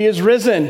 He is risen.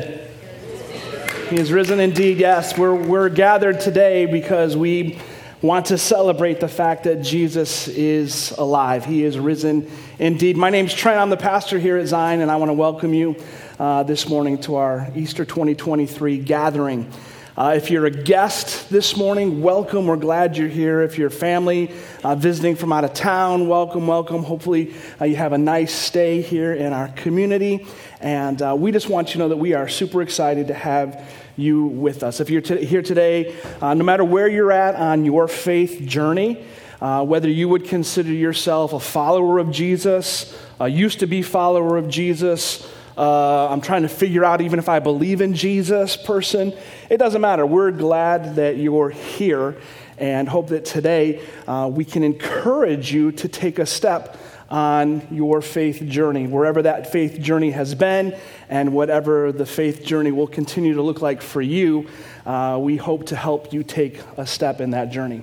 He is risen indeed, yes. We're, we're gathered today because we want to celebrate the fact that Jesus is alive. He is risen indeed. My name's Trent. I'm the pastor here at Zion, and I want to welcome you uh, this morning to our Easter 2023 gathering. Uh, if you're a guest this morning, welcome. We're glad you're here. If you're family uh, visiting from out of town, welcome, welcome. Hopefully, uh, you have a nice stay here in our community. And uh, we just want you to know that we are super excited to have you with us. If you're t- here today, uh, no matter where you're at on your faith journey, uh, whether you would consider yourself a follower of Jesus, a used to be follower of Jesus, uh, I'm trying to figure out even if I believe in Jesus person. It doesn't matter. We're glad that you're here and hope that today uh, we can encourage you to take a step on your faith journey, wherever that faith journey has been, and whatever the faith journey will continue to look like for you. Uh, we hope to help you take a step in that journey.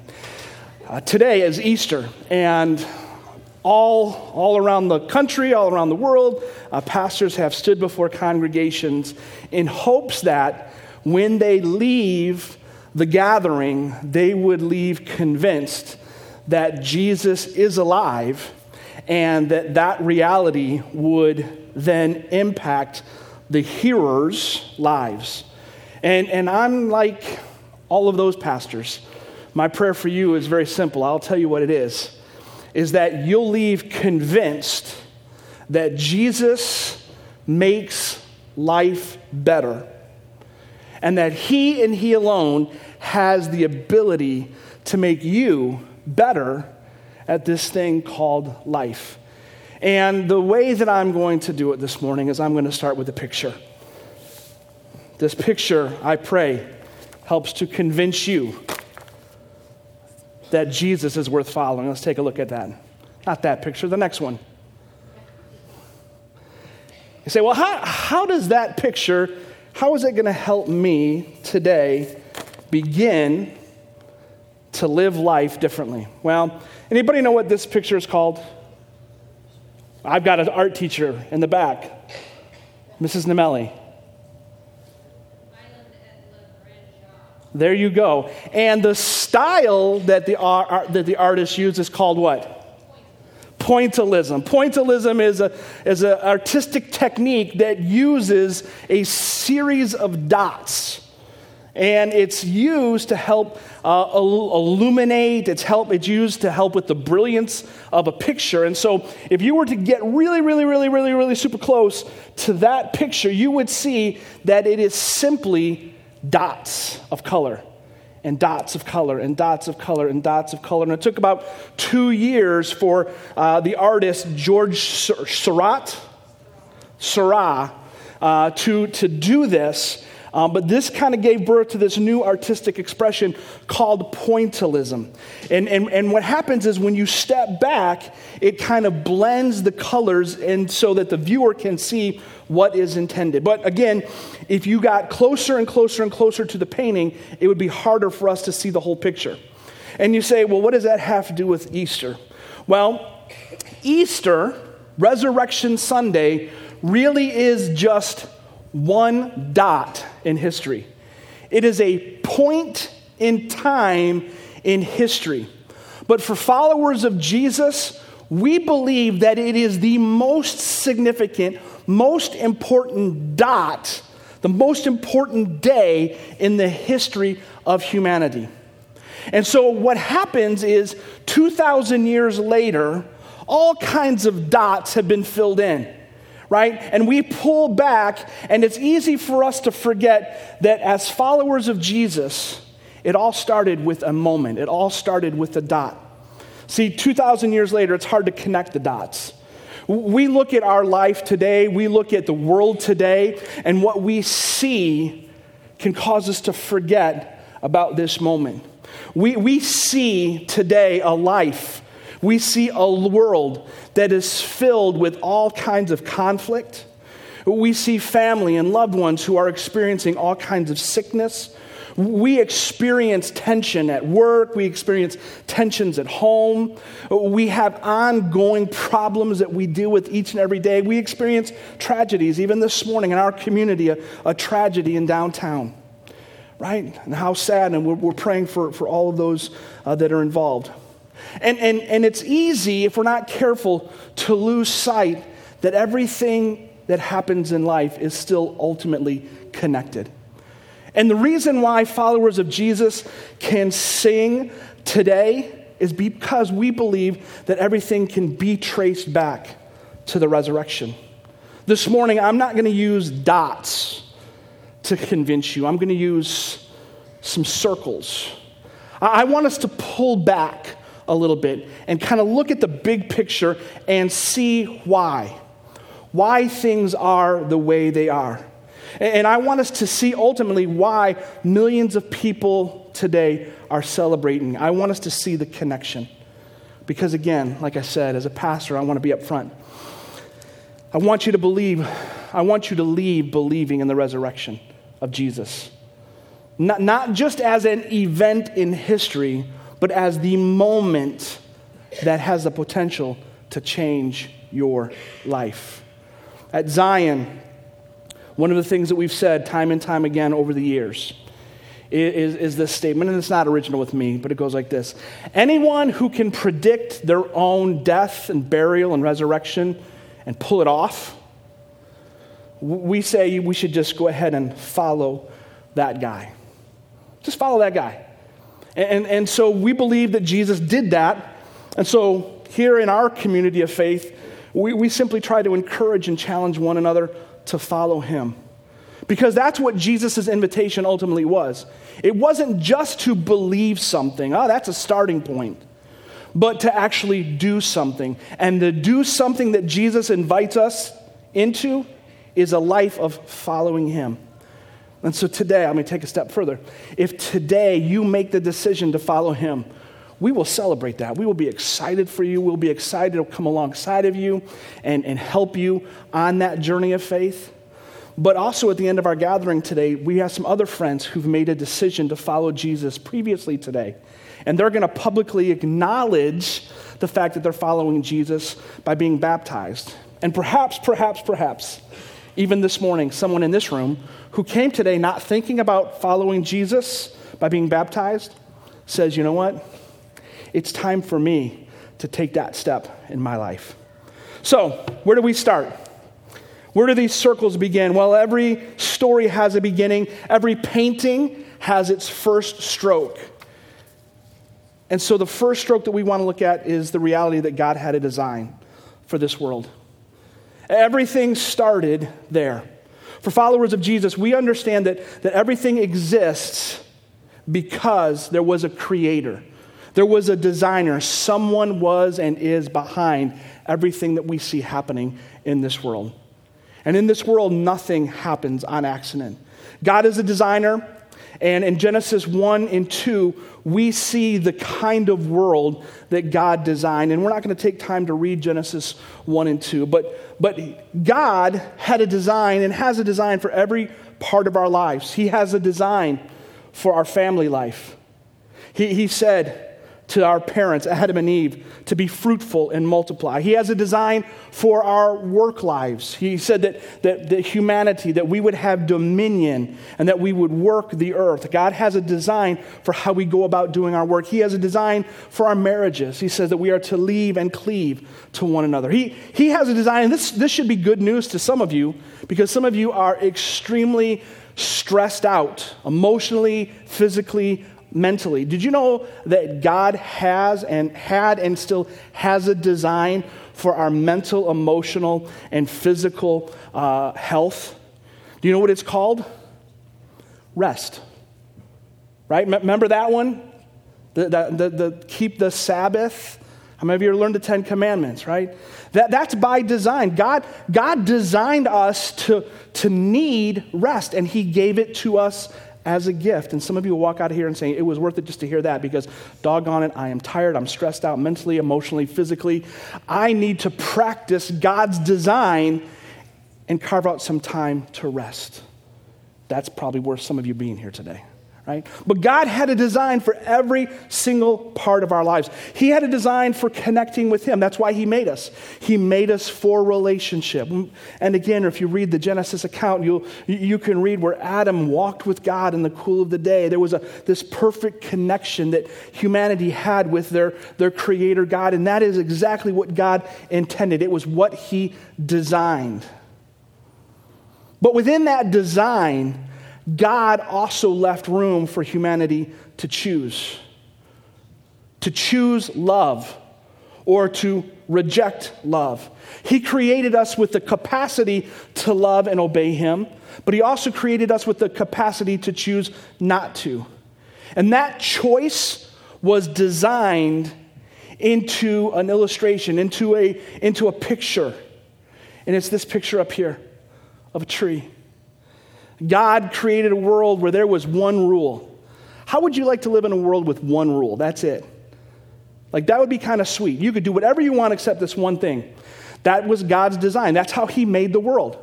Uh, today is Easter, and all, all around the country, all around the world, uh, pastors have stood before congregations in hopes that when they leave the gathering, they would leave convinced that Jesus is alive and that that reality would then impact the hearers' lives. And, and I'm like all of those pastors. My prayer for you is very simple. I'll tell you what it is is that you'll leave convinced that Jesus makes life better and that He and He alone has the ability to make you better at this thing called life. And the way that I'm going to do it this morning is I'm going to start with a picture. This picture, I pray, helps to convince you that Jesus is worth following. Let's take a look at that. Not that picture, the next one. You say, well, how, how does that picture, how is it going to help me today begin to live life differently? Well, anybody know what this picture is called? I've got an art teacher in the back, Mrs. Namelli. There you go. And the style that the, art, that the artist used is called what? Pointillism. Pointillism is an is a artistic technique that uses a series of dots. And it's used to help uh, illuminate, it's, help, it's used to help with the brilliance of a picture. And so, if you were to get really, really, really, really, really super close to that picture, you would see that it is simply dots of color and dots of color and dots of color and dots of color. And it took about two years for uh, the artist George Seurat, Seurat uh, to, to do this. Um, but this kind of gave birth to this new artistic expression called pointillism. And, and, and what happens is when you step back, it kind of blends the colors and so that the viewer can see what is intended. But again, if you got closer and closer and closer to the painting, it would be harder for us to see the whole picture. And you say, well, what does that have to do with Easter? Well, Easter, Resurrection Sunday, really is just one dot in history. It is a point in time in history. But for followers of Jesus, we believe that it is the most significant, most important dot, the most important day in the history of humanity. And so, what happens is 2,000 years later, all kinds of dots have been filled in right? And we pull back, and it's easy for us to forget that as followers of Jesus, it all started with a moment, it all started with a dot. See, 2,000 years later, it's hard to connect the dots. We look at our life today, we look at the world today, and what we see can cause us to forget about this moment. We, we see today a life we see a world that is filled with all kinds of conflict. We see family and loved ones who are experiencing all kinds of sickness. We experience tension at work. We experience tensions at home. We have ongoing problems that we deal with each and every day. We experience tragedies. Even this morning in our community, a, a tragedy in downtown, right? And how sad. And we're, we're praying for, for all of those uh, that are involved. And, and, and it's easy, if we're not careful, to lose sight that everything that happens in life is still ultimately connected. And the reason why followers of Jesus can sing today is because we believe that everything can be traced back to the resurrection. This morning, I'm not going to use dots to convince you, I'm going to use some circles. I want us to pull back a little bit and kind of look at the big picture and see why. Why things are the way they are. And I want us to see ultimately why millions of people today are celebrating. I want us to see the connection. Because again, like I said, as a pastor, I want to be up front. I want you to believe, I want you to leave believing in the resurrection of Jesus. Not, not just as an event in history, but as the moment that has the potential to change your life. At Zion, one of the things that we've said time and time again over the years is, is this statement, and it's not original with me, but it goes like this Anyone who can predict their own death and burial and resurrection and pull it off, we say we should just go ahead and follow that guy. Just follow that guy. And, and so we believe that Jesus did that. And so here in our community of faith, we, we simply try to encourage and challenge one another to follow him. Because that's what Jesus' invitation ultimately was. It wasn't just to believe something, oh, that's a starting point, but to actually do something. And to do something that Jesus invites us into is a life of following him. And so today, I'm going to take a step further. If today you make the decision to follow him, we will celebrate that. We will be excited for you. We'll be excited to come alongside of you and, and help you on that journey of faith. But also at the end of our gathering today, we have some other friends who've made a decision to follow Jesus previously today. And they're going to publicly acknowledge the fact that they're following Jesus by being baptized. And perhaps, perhaps, perhaps, even this morning, someone in this room who came today not thinking about following Jesus by being baptized says, you know what? it's time for me to take that step in my life. So, where do we start? Where do these circles begin? Well, every story has a beginning, every painting has its first stroke. And so, the first stroke that we want to look at is the reality that God had a design for this world. Everything started there. For followers of Jesus, we understand that, that everything exists because there was a creator. There was a designer. Someone was and is behind everything that we see happening in this world. And in this world, nothing happens on accident. God is a designer, and in Genesis 1 and 2, we see the kind of world that God designed. And we're not going to take time to read Genesis 1 and 2, but, but God had a design and has a design for every part of our lives. He has a design for our family life. He, he said, to our parents, Adam and Eve, to be fruitful and multiply. He has a design for our work lives. He said that, that, that humanity, that we would have dominion and that we would work the earth. God has a design for how we go about doing our work. He has a design for our marriages. He says that we are to leave and cleave to one another. He, he has a design, and this, this should be good news to some of you because some of you are extremely stressed out emotionally, physically, mentally. Did you know that God has and had and still has a design for our mental, emotional, and physical uh, health? Do you know what it's called? Rest. Right? M- remember that one? The, the, the, the, keep the Sabbath. How many of you learned the Ten Commandments, right? That, that's by design. God, God designed us to, to need rest, and He gave it to us as a gift. And some of you will walk out of here and say, it was worth it just to hear that because, doggone it, I am tired, I'm stressed out mentally, emotionally, physically. I need to practice God's design and carve out some time to rest. That's probably worth some of you being here today, right? But God had a design for every single part of our lives. He had a design for connecting with Him. That's why He made us. He made us for relationship. And again, if you read the Genesis account, you you can read where Adam walked with God in the cool of the day. There was a, this perfect connection that humanity had with their, their Creator God, and that is exactly what God intended. It was what He designed. But within that design, God also left room for humanity to choose. To choose love or to reject love. He created us with the capacity to love and obey Him, but He also created us with the capacity to choose not to. And that choice was designed into an illustration, into a, into a picture. And it's this picture up here of a tree. God created a world where there was one rule. How would you like to live in a world with one rule? That's it. Like, that would be kind of sweet. You could do whatever you want except this one thing. That was God's design. That's how He made the world.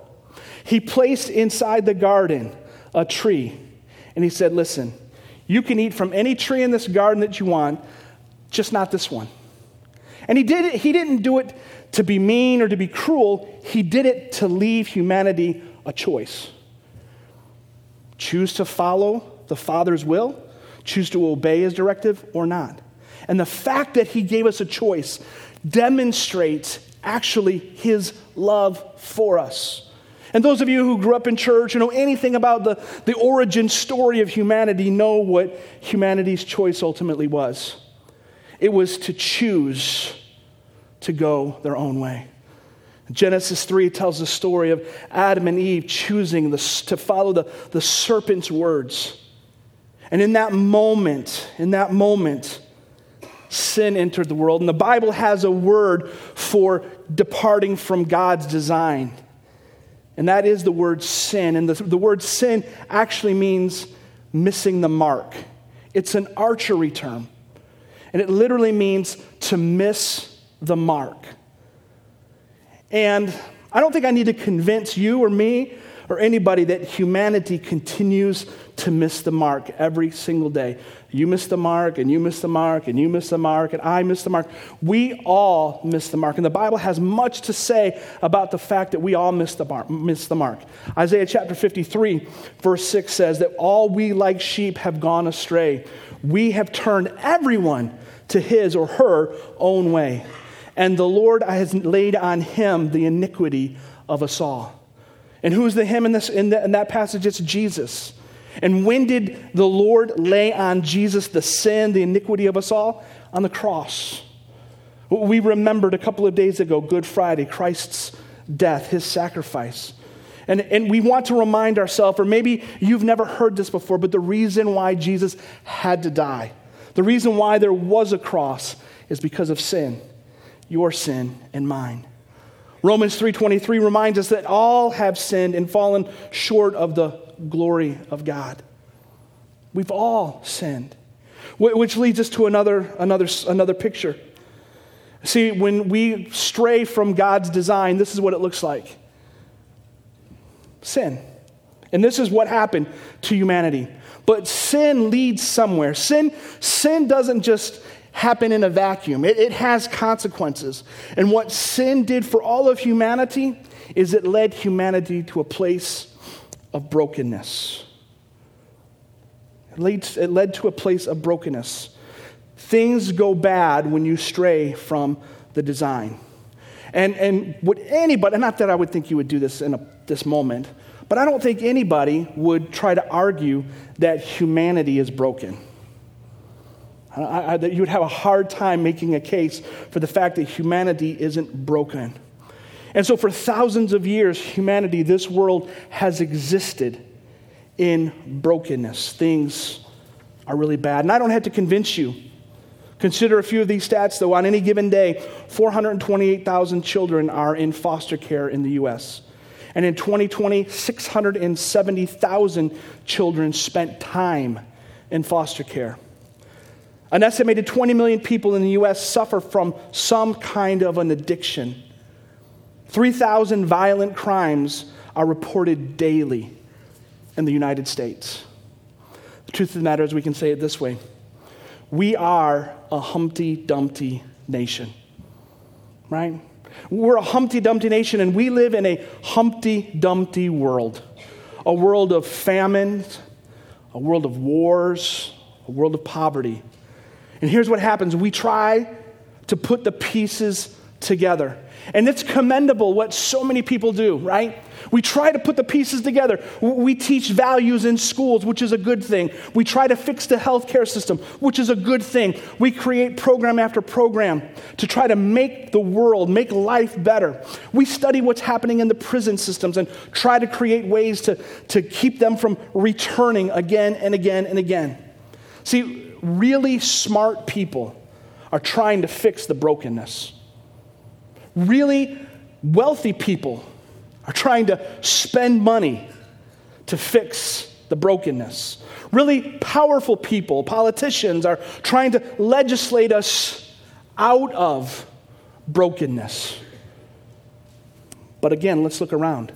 He placed inside the garden a tree, and He said, Listen, you can eat from any tree in this garden that you want, just not this one. And He did it, He didn't do it to be mean or to be cruel, He did it to leave humanity a choice. Choose to follow the Father's will, choose to obey his directive or not. And the fact that he gave us a choice demonstrates actually his love for us. And those of you who grew up in church or know anything about the, the origin story of humanity know what humanity's choice ultimately was. It was to choose to go their own way. Genesis 3 tells the story of Adam and Eve choosing the, to follow the, the serpent's words. And in that moment, in that moment, sin entered the world. And the Bible has a word for departing from God's design. And that is the word sin. And the, the word sin actually means missing the mark. It's an archery term. And it literally means to miss the mark. And I don't think I need to convince you or me or anybody that humanity continues to miss the mark every single day. You miss the mark, and you miss the mark, and you miss the mark, and I miss the mark. We all miss the mark. And the Bible has much to say about the fact that we all miss the mark. Miss the mark. Isaiah chapter 53, verse 6 says that all we like sheep have gone astray. We have turned everyone to his or her own way and the Lord has laid on him the iniquity of us all. And who's the him in, this, in, the, in that passage? It's Jesus. And when did the Lord lay on Jesus the sin, the iniquity of us all? On the cross. We remembered a couple of days ago, Good Friday, Christ's death, his sacrifice. And, and we want to remind ourselves, or maybe you've never heard this before, but the reason why Jesus had to die, the reason why there was a cross, is because of sin your sin and mine. Romans 3:23 reminds us that all have sinned and fallen short of the glory of God. We've all sinned. Which leads us to another, another, another picture. See, when we stray from God's design, this is what it looks like sin. And this is what happened to humanity. But sin leads somewhere. Sin, sin doesn't just happen in a vacuum, it, it has consequences. And what sin did for all of humanity is it led humanity to a place of brokenness. It led, it led to a place of brokenness. Things go bad when you stray from the design. And, and would anybody, not that I would think you would do this in a, this moment, but I don't think anybody would try to argue that humanity is broken. I, I, that you would have a hard time making a case for the fact that humanity isn't broken. And so, for thousands of years, humanity, this world, has existed in brokenness. Things are really bad. And I don't have to convince you. Consider a few of these stats, though. On any given day, 428,000 children are in foster care in the U.S. And in 2020, 670,000 children spent time in foster care. An estimated 20 million people in the U.S. suffer from some kind of an addiction. 3,000 violent crimes are reported daily in the United States. The truth of the matter is, we can say it this way We are a Humpty Dumpty nation, right? We're a Humpty Dumpty nation, and we live in a Humpty Dumpty world a world of famine, a world of wars, a world of poverty. And here's what happens we try to put the pieces together. And it's commendable what so many people do, right? We try to put the pieces together. We teach values in schools, which is a good thing. We try to fix the healthcare system, which is a good thing. We create program after program to try to make the world, make life better. We study what's happening in the prison systems and try to create ways to, to keep them from returning again and again and again. See, really smart people are trying to fix the brokenness. Really wealthy people are trying to spend money to fix the brokenness. Really powerful people, politicians, are trying to legislate us out of brokenness. But again, let's look around.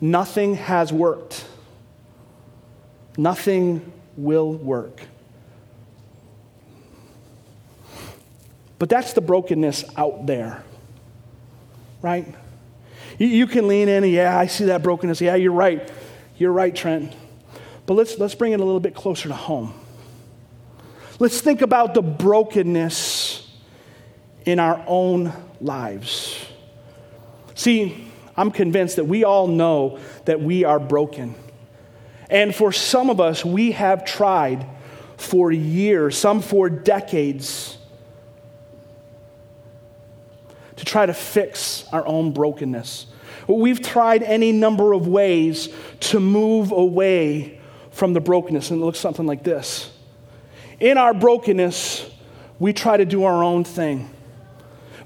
Nothing has worked. Nothing will work. But that's the brokenness out there, right? You, you can lean in yeah, I see that brokenness. Yeah, you're right. You're right, Trent. But let's, let's bring it a little bit closer to home. Let's think about the brokenness in our own lives. See, I'm convinced that we all know that we are broken. And for some of us, we have tried for years, some for decades, to try to fix our own brokenness. We've tried any number of ways to move away from the brokenness, and it looks something like this. In our brokenness, we try to do our own thing.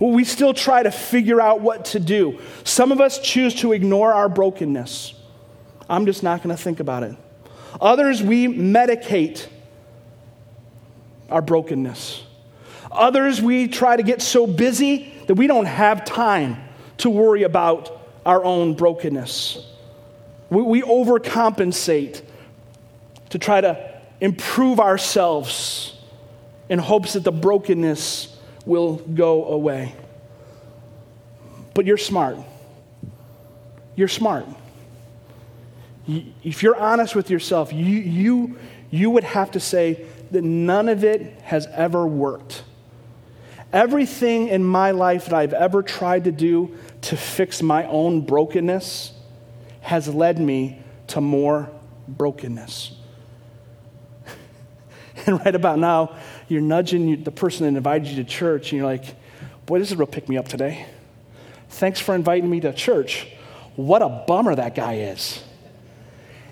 We still try to figure out what to do. Some of us choose to ignore our brokenness. I'm just not going to think about it. Others, we medicate our brokenness. Others, we try to get so busy that we don't have time to worry about our own brokenness. We, we overcompensate to try to improve ourselves in hopes that the brokenness will go away. But you're smart. You're smart. If you're honest with yourself, you, you, you would have to say that none of it has ever worked. Everything in my life that I've ever tried to do to fix my own brokenness has led me to more brokenness. and right about now, you're nudging the person that invited you to church, and you're like, boy, this is real pick me up today. Thanks for inviting me to church. What a bummer that guy is.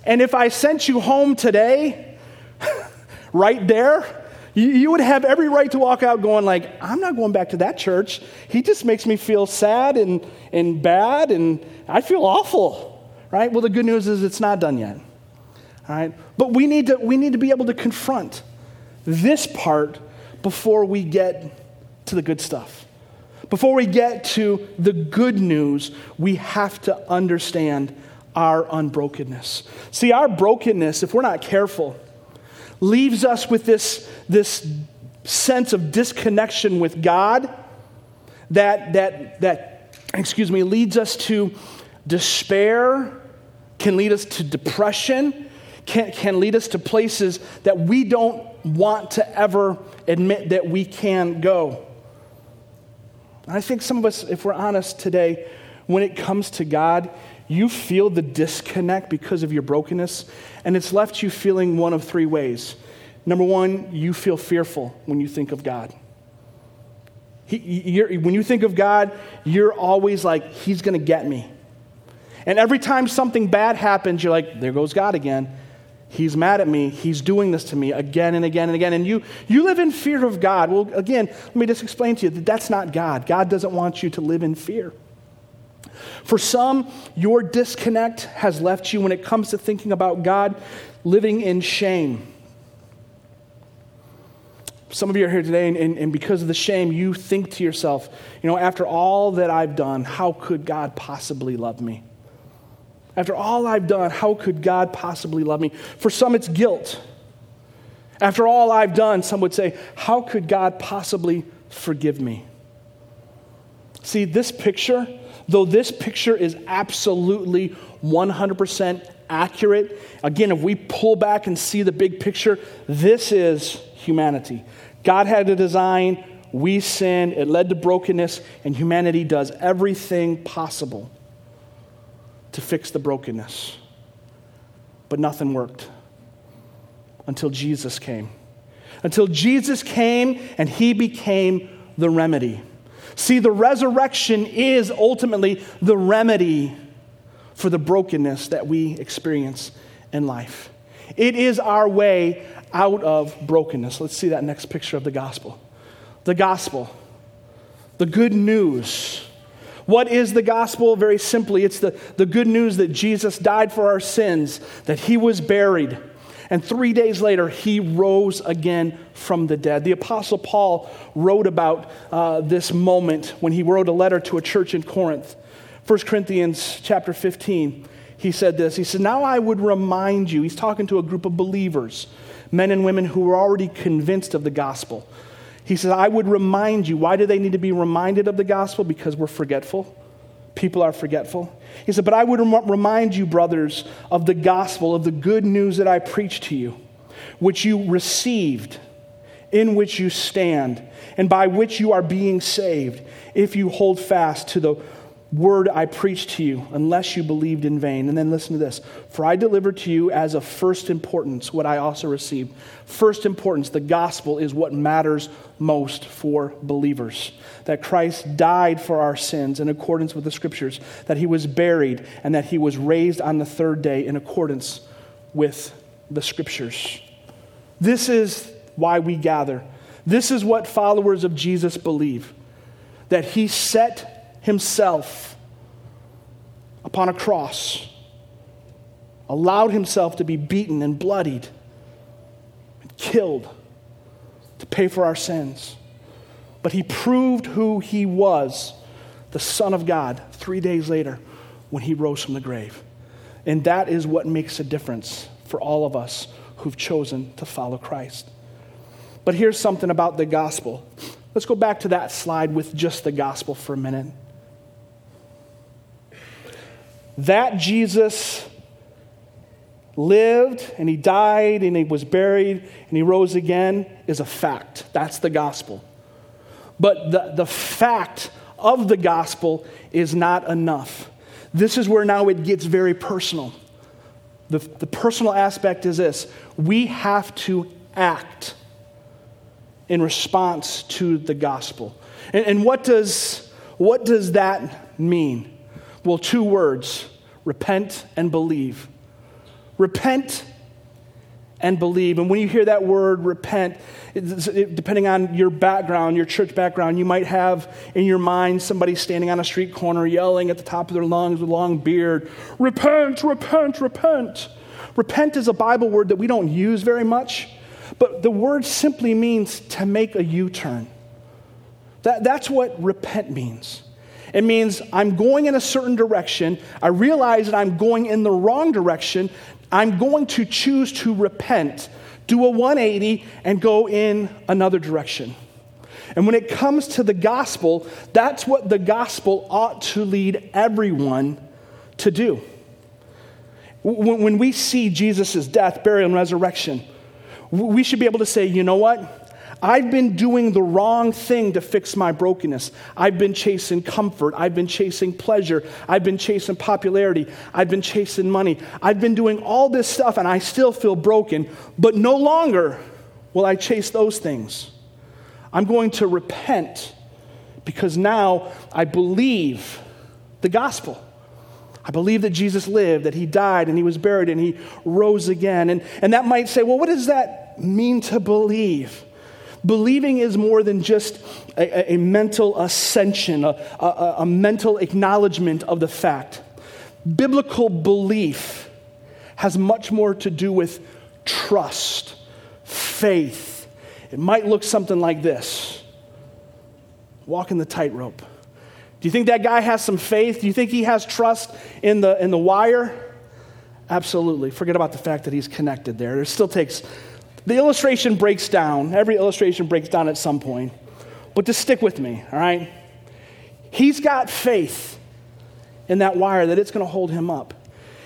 And if I sent you home today, right there, you, would have every right to walk out going like, I'm not going back to that church. He just makes me feel sad and, and bad, and I feel awful, right? Well, the good news is it's not done yet, all right? But we need to, we need to be able to confront this part before we get to the good stuff. Before we get to the good news, we have to understand our unbrokenness. See, our brokenness, if we're not careful, leaves us with this, this sense of disconnection with God that, that, that, excuse me, leads us to despair, can lead us to depression, can, can lead us to places that we don't want to ever admit that we can go. And I think some of us, if we're honest today, when it comes to God, you feel the disconnect because of your brokenness, and it's left you feeling one of three ways. Number one, you feel fearful when you think of God. He, when you think of God, you're always like, He's going to get me. And every time something bad happens, you're like, there goes God again. He's mad at me. He's doing this to me again and again and again. And you, you live in fear of God. Well, again, let me just explain to you that that's not God. God doesn't want you to live in fear. For some, your disconnect has left you when it comes to thinking about God living in shame. Some of you are here today, and, and, and, because of the shame, you think to yourself, you know, after all that I've done, how could God possibly love me? After all I've done, how could God possibly love me? For some, it's guilt. After all I've done, some would say, how could God possibly forgive me? See, this picture, though this picture is absolutely 100% accurate, again, if we pull back and see the big picture, this is humanity. God had a design, we sinned, it led to brokenness, and humanity does everything possible to fix the brokenness. But nothing worked until Jesus came. Until Jesus came and he became the remedy. See, the resurrection is ultimately the remedy for the brokenness that we experience in life. It is our way out of brokenness. Let's see that next picture of the gospel. The gospel, the good news. What is the gospel? Very simply, it's the, the good news that Jesus died for our sins, that he was buried, and three days later, he rose again from the dead. The Apostle Paul wrote about uh, this moment when he wrote a letter to a church in Corinth. 1 Corinthians chapter 15, he said this. He said, Now I would remind you, he's talking to a group of believers, men and women who were already convinced of the gospel. He says, I would remind you. Why do they need to be reminded of the gospel? Because we're forgetful. People are forgetful. He said, But I would rem- remind you, brothers, of the gospel, of the good news that I preached to you, which you received, in which you stand, and by which you are being saved, if you hold fast to the word I preached to you, unless you believed in vain. And then listen to this For I delivered to you as of first importance what I also received. First importance, the gospel is what matters most for believers. That Christ died for our sins in accordance with the scriptures, that he was buried, and that he was raised on the third day in accordance with the scriptures. This is why we gather. This is what followers of Jesus believe that he set himself upon a cross, allowed himself to be beaten and bloodied and killed to pay for our sins. But he proved who he was, the Son of God, three days later when he rose from the grave. And that is what makes a difference for all of us who've chosen to follow Christ. But here's something about the gospel. Let's go back to that slide with just the gospel for a minute. That Jesus lived and he died and he was buried and he rose again is a fact. That's the gospel. But the, the fact of the gospel is not enough. This is where now it gets very personal. The, the personal aspect is this we have to act in response to the gospel. And, and what, does, what does that mean? Well, two words repent and believe. Repent and believe. And when you hear that word repent, it, depending on your background, your church background, you might have in your mind somebody standing on a street corner yelling at the top of their lungs with a long beard, Repent, repent, repent. Repent is a Bible word that we don't use very much, but the word simply means to make a U turn. That, that's what repent means. It means I'm going in a certain direction. I realize that I'm going in the wrong direction. I'm going to choose to repent, do a 180, and go in another direction. And when it comes to the gospel, that's what the gospel ought to lead everyone to do. When we see Jesus' death, burial, and resurrection, we should be able to say, you know what? I've been doing the wrong thing to fix my brokenness. I've been chasing comfort. I've been chasing pleasure. I've been chasing popularity. I've been chasing money. I've been doing all this stuff and I still feel broken, but no longer will I chase those things. I'm going to repent because now I believe the gospel. I believe that Jesus lived, that he died, and he was buried, and he rose again. And, and that might say, well, what does that mean to believe? Believing is more than just a, a mental ascension, a, a, a mental acknowledgement of the fact. Biblical belief has much more to do with trust, faith. It might look something like this walking the tightrope. Do you think that guy has some faith? Do you think he has trust in the, in the wire? Absolutely. Forget about the fact that he's connected there. It still takes The illustration breaks down. Every illustration breaks down at some point. But just stick with me, all right? He's got faith in that wire that it's going to hold him up.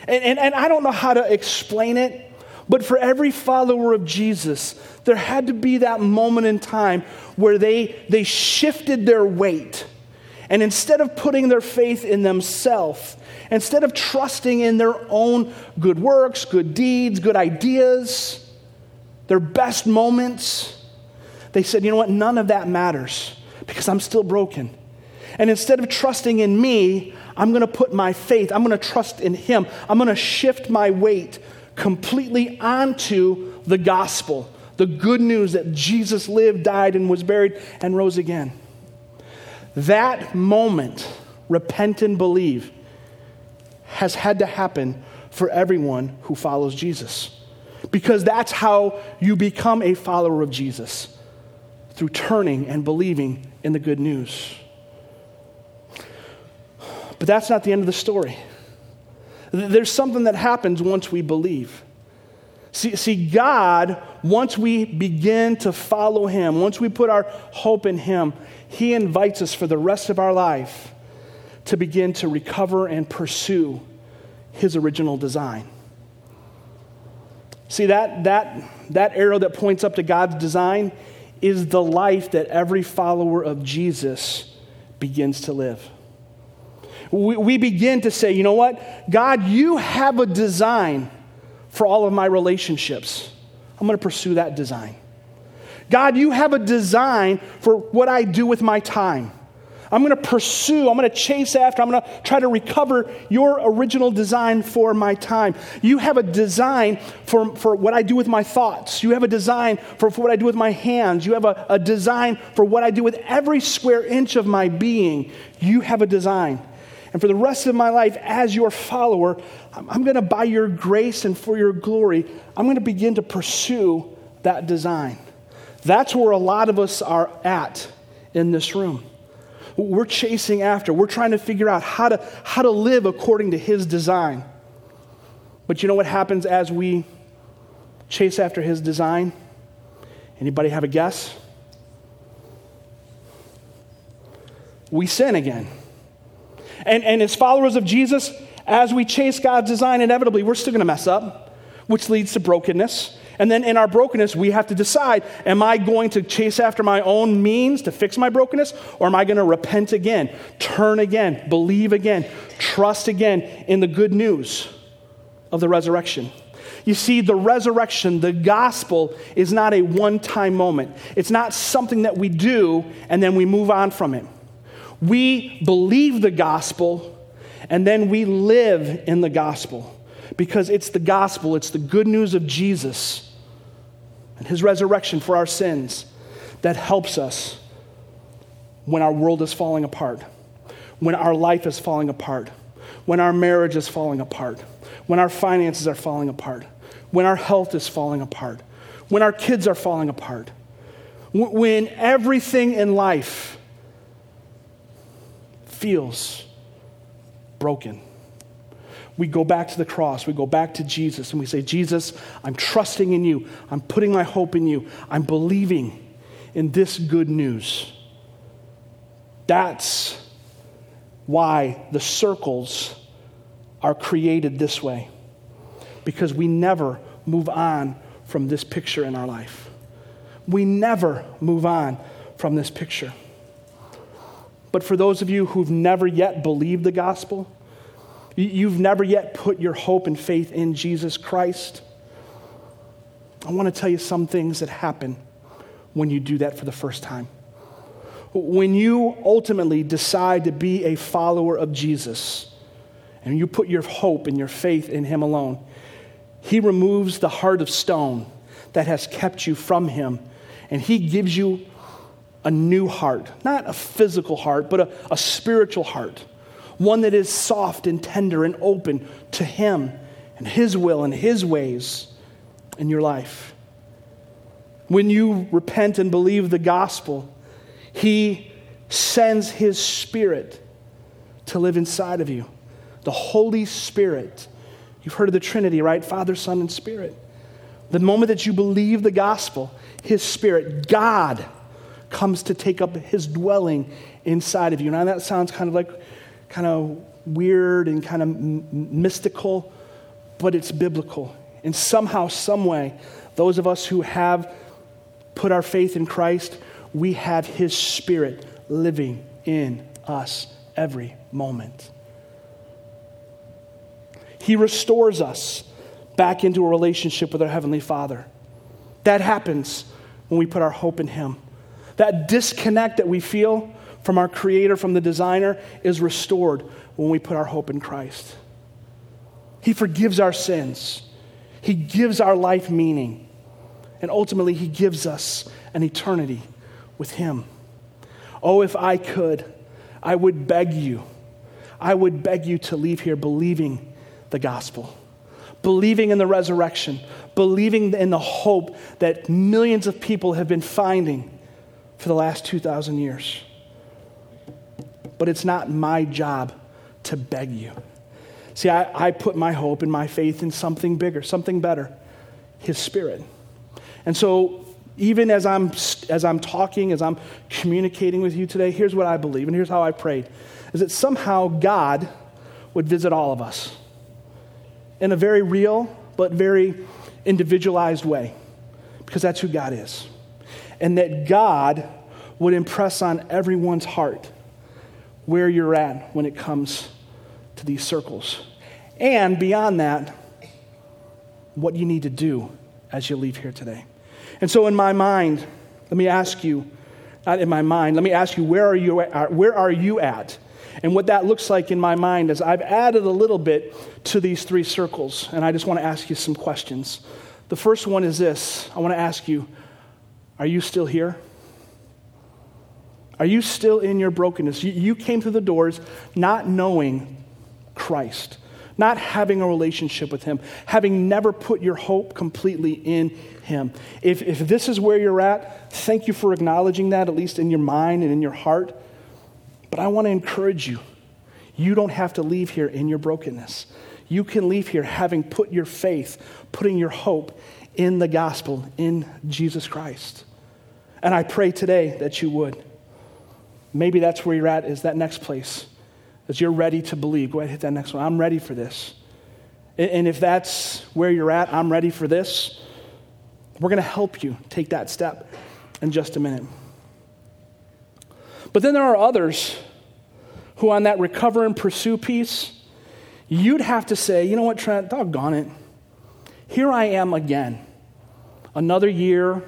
And, and, and I don't know how to explain it, but for every follower of Jesus, there had to be that moment in time where they, they shifted their weight. And instead of putting their faith in themselves, instead of trusting in their own good works, good deeds, good ideas, their best moments, they said, you know what? None of that matters because I'm still broken. And instead of trusting in me, I'm going to put my faith, I'm going to trust in Him. I'm going to shift my weight completely onto the gospel, the good news that Jesus lived, died, and was buried and rose again. That moment, repent and believe, has had to happen for everyone who follows Jesus. Because that's how you become a follower of Jesus through turning and believing in the good news. But that's not the end of the story. There's something that happens once we believe. See, see, God, once we begin to follow Him, once we put our hope in Him, He invites us for the rest of our life to begin to recover and pursue His original design. See, that, that, that arrow that points up to God's design is the life that every follower of Jesus begins to live we, we begin to say, you know what? God, you have a design for all of my relationships. I'm going to pursue that design. God, you have a design for what I do with my time. I'm going to pursue, I'm going to chase after, I'm going to try to recover your original design for my time. You have a design for, for what I do with my thoughts. You have a design for, for what I do with my hands. You have a, a design for what I do with every square inch of my being. You have a design. And for the rest of my life, as your follower, I'm going to, by your grace and for your glory, I'm going to begin to pursue that design. That's where a lot of us are at in this room. We're chasing after, we're trying to figure out how to, how to live according to His design. But you know what happens as we chase after His design? Anybody have a guess? We sin again. And, and as followers of Jesus, as we chase God's design, inevitably we're still going to mess up, which leads to brokenness. And then in our brokenness, we have to decide am I going to chase after my own means to fix my brokenness, or am I going to repent again, turn again, believe again, trust again in the good news of the resurrection? You see, the resurrection, the gospel, is not a one time moment. It's not something that we do and then we move on from it. We believe the gospel and then we live in the gospel because it's the gospel, it's the good news of Jesus and his resurrection for our sins that helps us when our world is falling apart, when our life is falling apart, when our marriage is falling apart, when our finances are falling apart, when our health is falling apart, when our kids are falling apart, when everything in life feels broken. We go back to the cross, we go back to Jesus, and we say, Jesus, I'm trusting in you. I'm putting my hope in you. I'm believing in this good news. That's why the circles are created this way, because we never move on from this picture in our life. We never move on from this picture. But for those of you who've never yet believed the gospel, you've never yet put your hope and faith in Jesus Christ, I want to tell you some things that happen when you do that for the first time. When you ultimately decide to be a follower of Jesus and you put your hope and your faith in Him alone, He removes the heart of stone that has kept you from Him and He gives you a new heart, not a physical heart, but a, a spiritual heart, one that is soft and tender and open to Him and His will and His ways in your life. When you repent and believe the gospel, He sends His Spirit to live inside of you. The Holy Spirit. You've heard of the Trinity, right? Father, Son, and Spirit. The moment that you believe the gospel, His Spirit, God, comes to take up His dwelling inside of you. Now, that sounds kind of like kind of weird and kind of m- mystical, but it's biblical. And somehow, some way, those of us who have put our faith in Christ, we have His Spirit living in us every moment. He restores us back into a relationship with our Heavenly Father. That happens when we put our hope in Him. That disconnect that we feel from our Creator, from the designer, is restored when we put our hope in Christ. He forgives our sins, He gives our life meaning, and ultimately, He gives us an eternity with Him. Oh, if I could, I would beg you, I would beg you to leave here believing the gospel, believing in the resurrection, believing in the hope that millions of people have been finding for the last 2,000 years. But it's not my job to beg you. See, I, I put my hope and my faith in something bigger, something better His Spirit. And so, even as I'm, as I'm talking, as I'm communicating with you today, here's what I believe, and here's how I prayed is that somehow God would visit all of us in a very real but very individualized way, because that's who God is. And that God would impress on everyone's heart where you're at when it comes to these circles. And beyond that, what you need to do as you leave here today. And so, in my mind, let me ask you, not in my mind, let me ask you, where are you at? Uh, where are you at? And what that looks like in my mind is I've added a little bit to these three circles, and I just want to ask you some questions. The first one is this I want to ask you, are you still here? Are you still in your brokenness? You, came through the doors not knowing Christ, not having a relationship with Him, having never put your hope completely in Him. If, if this is where you're at, thank you for acknowledging that, at least in your mind and in your heart. But I want to encourage you you don't have to leave here in your brokenness. You can leave here having put your faith, putting your hope in the gospel, in Jesus Christ. And I pray today that you would. Maybe that's where you're at, is that next place. As you're ready to believe. Go ahead, hit that next one. I'm ready for this. And if that's where you're at, I'm ready for this. We're going to help you take that step in just a minute. But then there are others who, on that recover and pursue piece, you'd have to say, you know what, Trent, doggone it. Here I am again. Another year,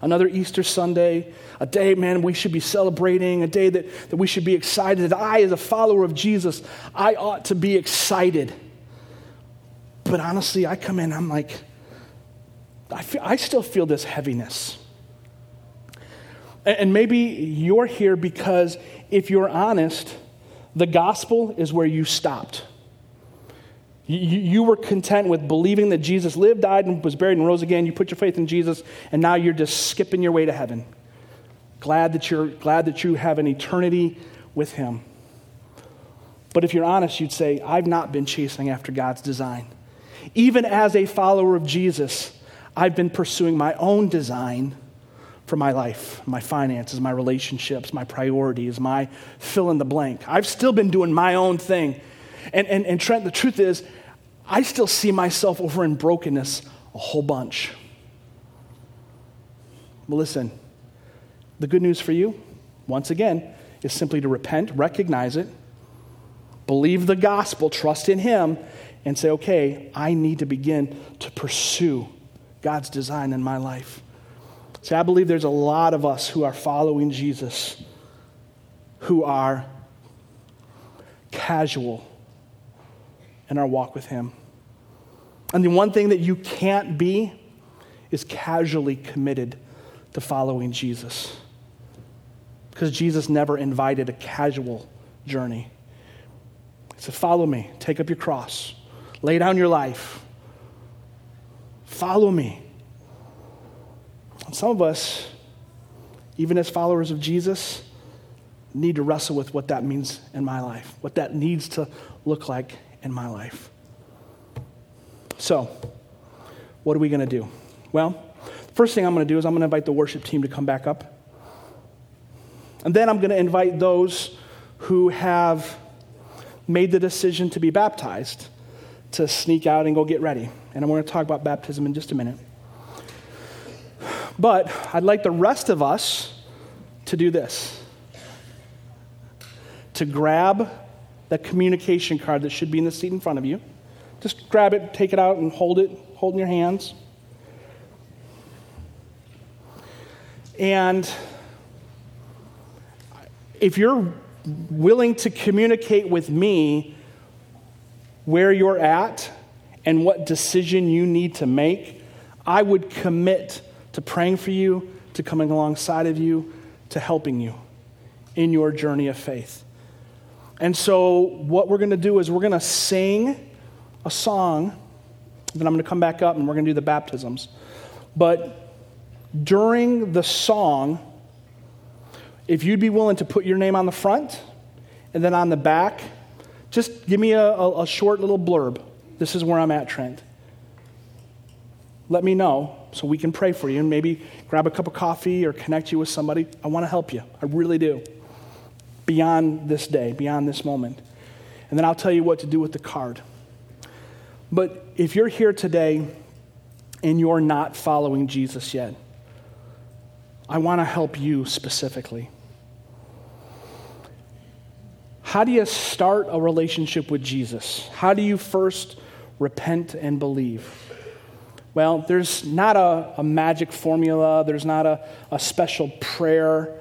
another Easter Sunday, a day, man, we should be celebrating, a day that, that we should be excited. That I, as a follower of Jesus, I ought to be excited. But honestly, I come in, I'm like, I, feel, I still feel this heaviness. And, and maybe you're here because if you're honest, the gospel is where you stopped. You, you, were content with believing that Jesus lived, died, and was buried and rose again. You put your faith in Jesus, and now you're just skipping your way to heaven. Glad that you're glad that you have an eternity with him. But if you're honest, you'd say, I've not been chasing after God's design. Even as a follower of Jesus, I've been pursuing my own design for my life, my finances, my relationships, my priorities, my fill in the blank. I've still been doing my own thing. And, and, and Trent, the truth is, I still see myself over in brokenness a whole bunch. Well, listen, the good news for you, once again, is simply to repent, recognize it, believe the gospel, trust in Him, and say, okay, I need to begin to pursue God's design in my life. See, I believe there's a lot of us who are following Jesus who are casual in our walk with Him. And the one thing that you can't be is casually committed to following Jesus because Jesus never invited a casual journey. He said, Follow me, take up your cross, lay down your life, follow me. And some of us, even as followers of Jesus, need to wrestle with what that means in my life, what that needs to look like in my life. So, what are we going to do? Well, first thing I'm going to do is I'm going to invite the worship team to come back up. And then I'm going to invite those who have made the decision to be baptized to sneak out and go get ready. And I'm going to talk about baptism in just a minute. But I'd like the rest of us to do this to grab that communication card that should be in the seat in front of you. Just grab it, take it out, and hold it, hold in your hands. And if you're willing to communicate with me where you're at and what decision you need to make, I would commit to praying for you, to coming alongside of you, to helping you in your journey of faith. And so, what we're going to do is we're going to sing a song, then I'm going to come back up and we're going to do the baptisms. But during the song, if you'd be willing to put your name on the front and then on the back, just give me a, a, a short little blurb. This is where I'm at, Trent. Let me know so we can pray for you and maybe grab a cup of coffee or connect you with somebody. I want to help you. I really do. Beyond this day, beyond this moment. And then I'll tell you what to do with the card. But if you're here today and you're not following Jesus yet, I want to help you specifically. How do you start a relationship with Jesus? How do you first repent and believe? Well, there's not a, a magic formula, there's not a, a special prayer,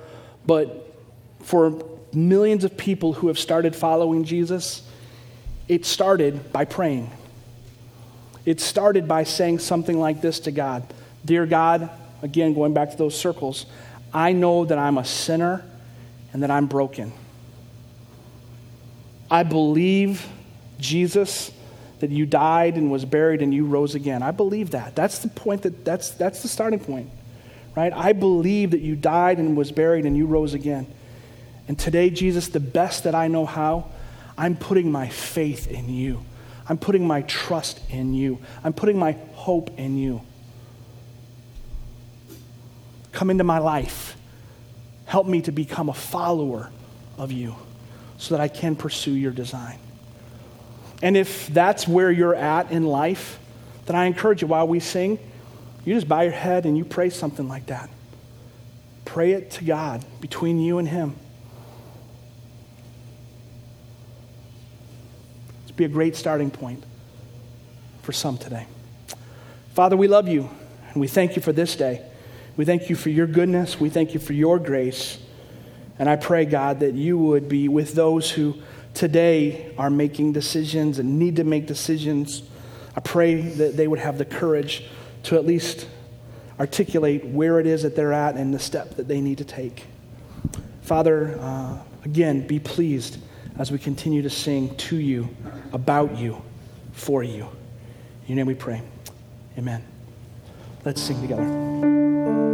but for millions of people who have started following Jesus, it started by praying. It started by saying something like this to God Dear God, again, going back to those circles, I know that I'm a sinner and that I'm broken. I believe, Jesus, that you died and was buried and you rose again. I believe that. That's the point that that's that's the starting point. Right? I believe that you died and was buried and you rose again. And today, Jesus, the best that I know how, I'm putting my faith in you. I'm putting my trust in you. I'm putting my hope in you. Come into my life. Help me to become a follower of you so that I can pursue your design. And if that's where you're at in life, then I encourage you while we sing, you just bow your head and you pray something like that. Pray it to God between you and Him. It's be a great starting point for some today. Father, we love you and we thank you for this day. We thank you for your goodness. We thank you for your grace. And I pray, God, that you would be with those who today are making decisions and need to make decisions. I pray that they would have the courage to at least articulate where it is that they're at and the step that they need to take. Father, uh, again, be pleased as we continue to sing to you, about you, for you. In your name we pray. Amen. Let's sing together.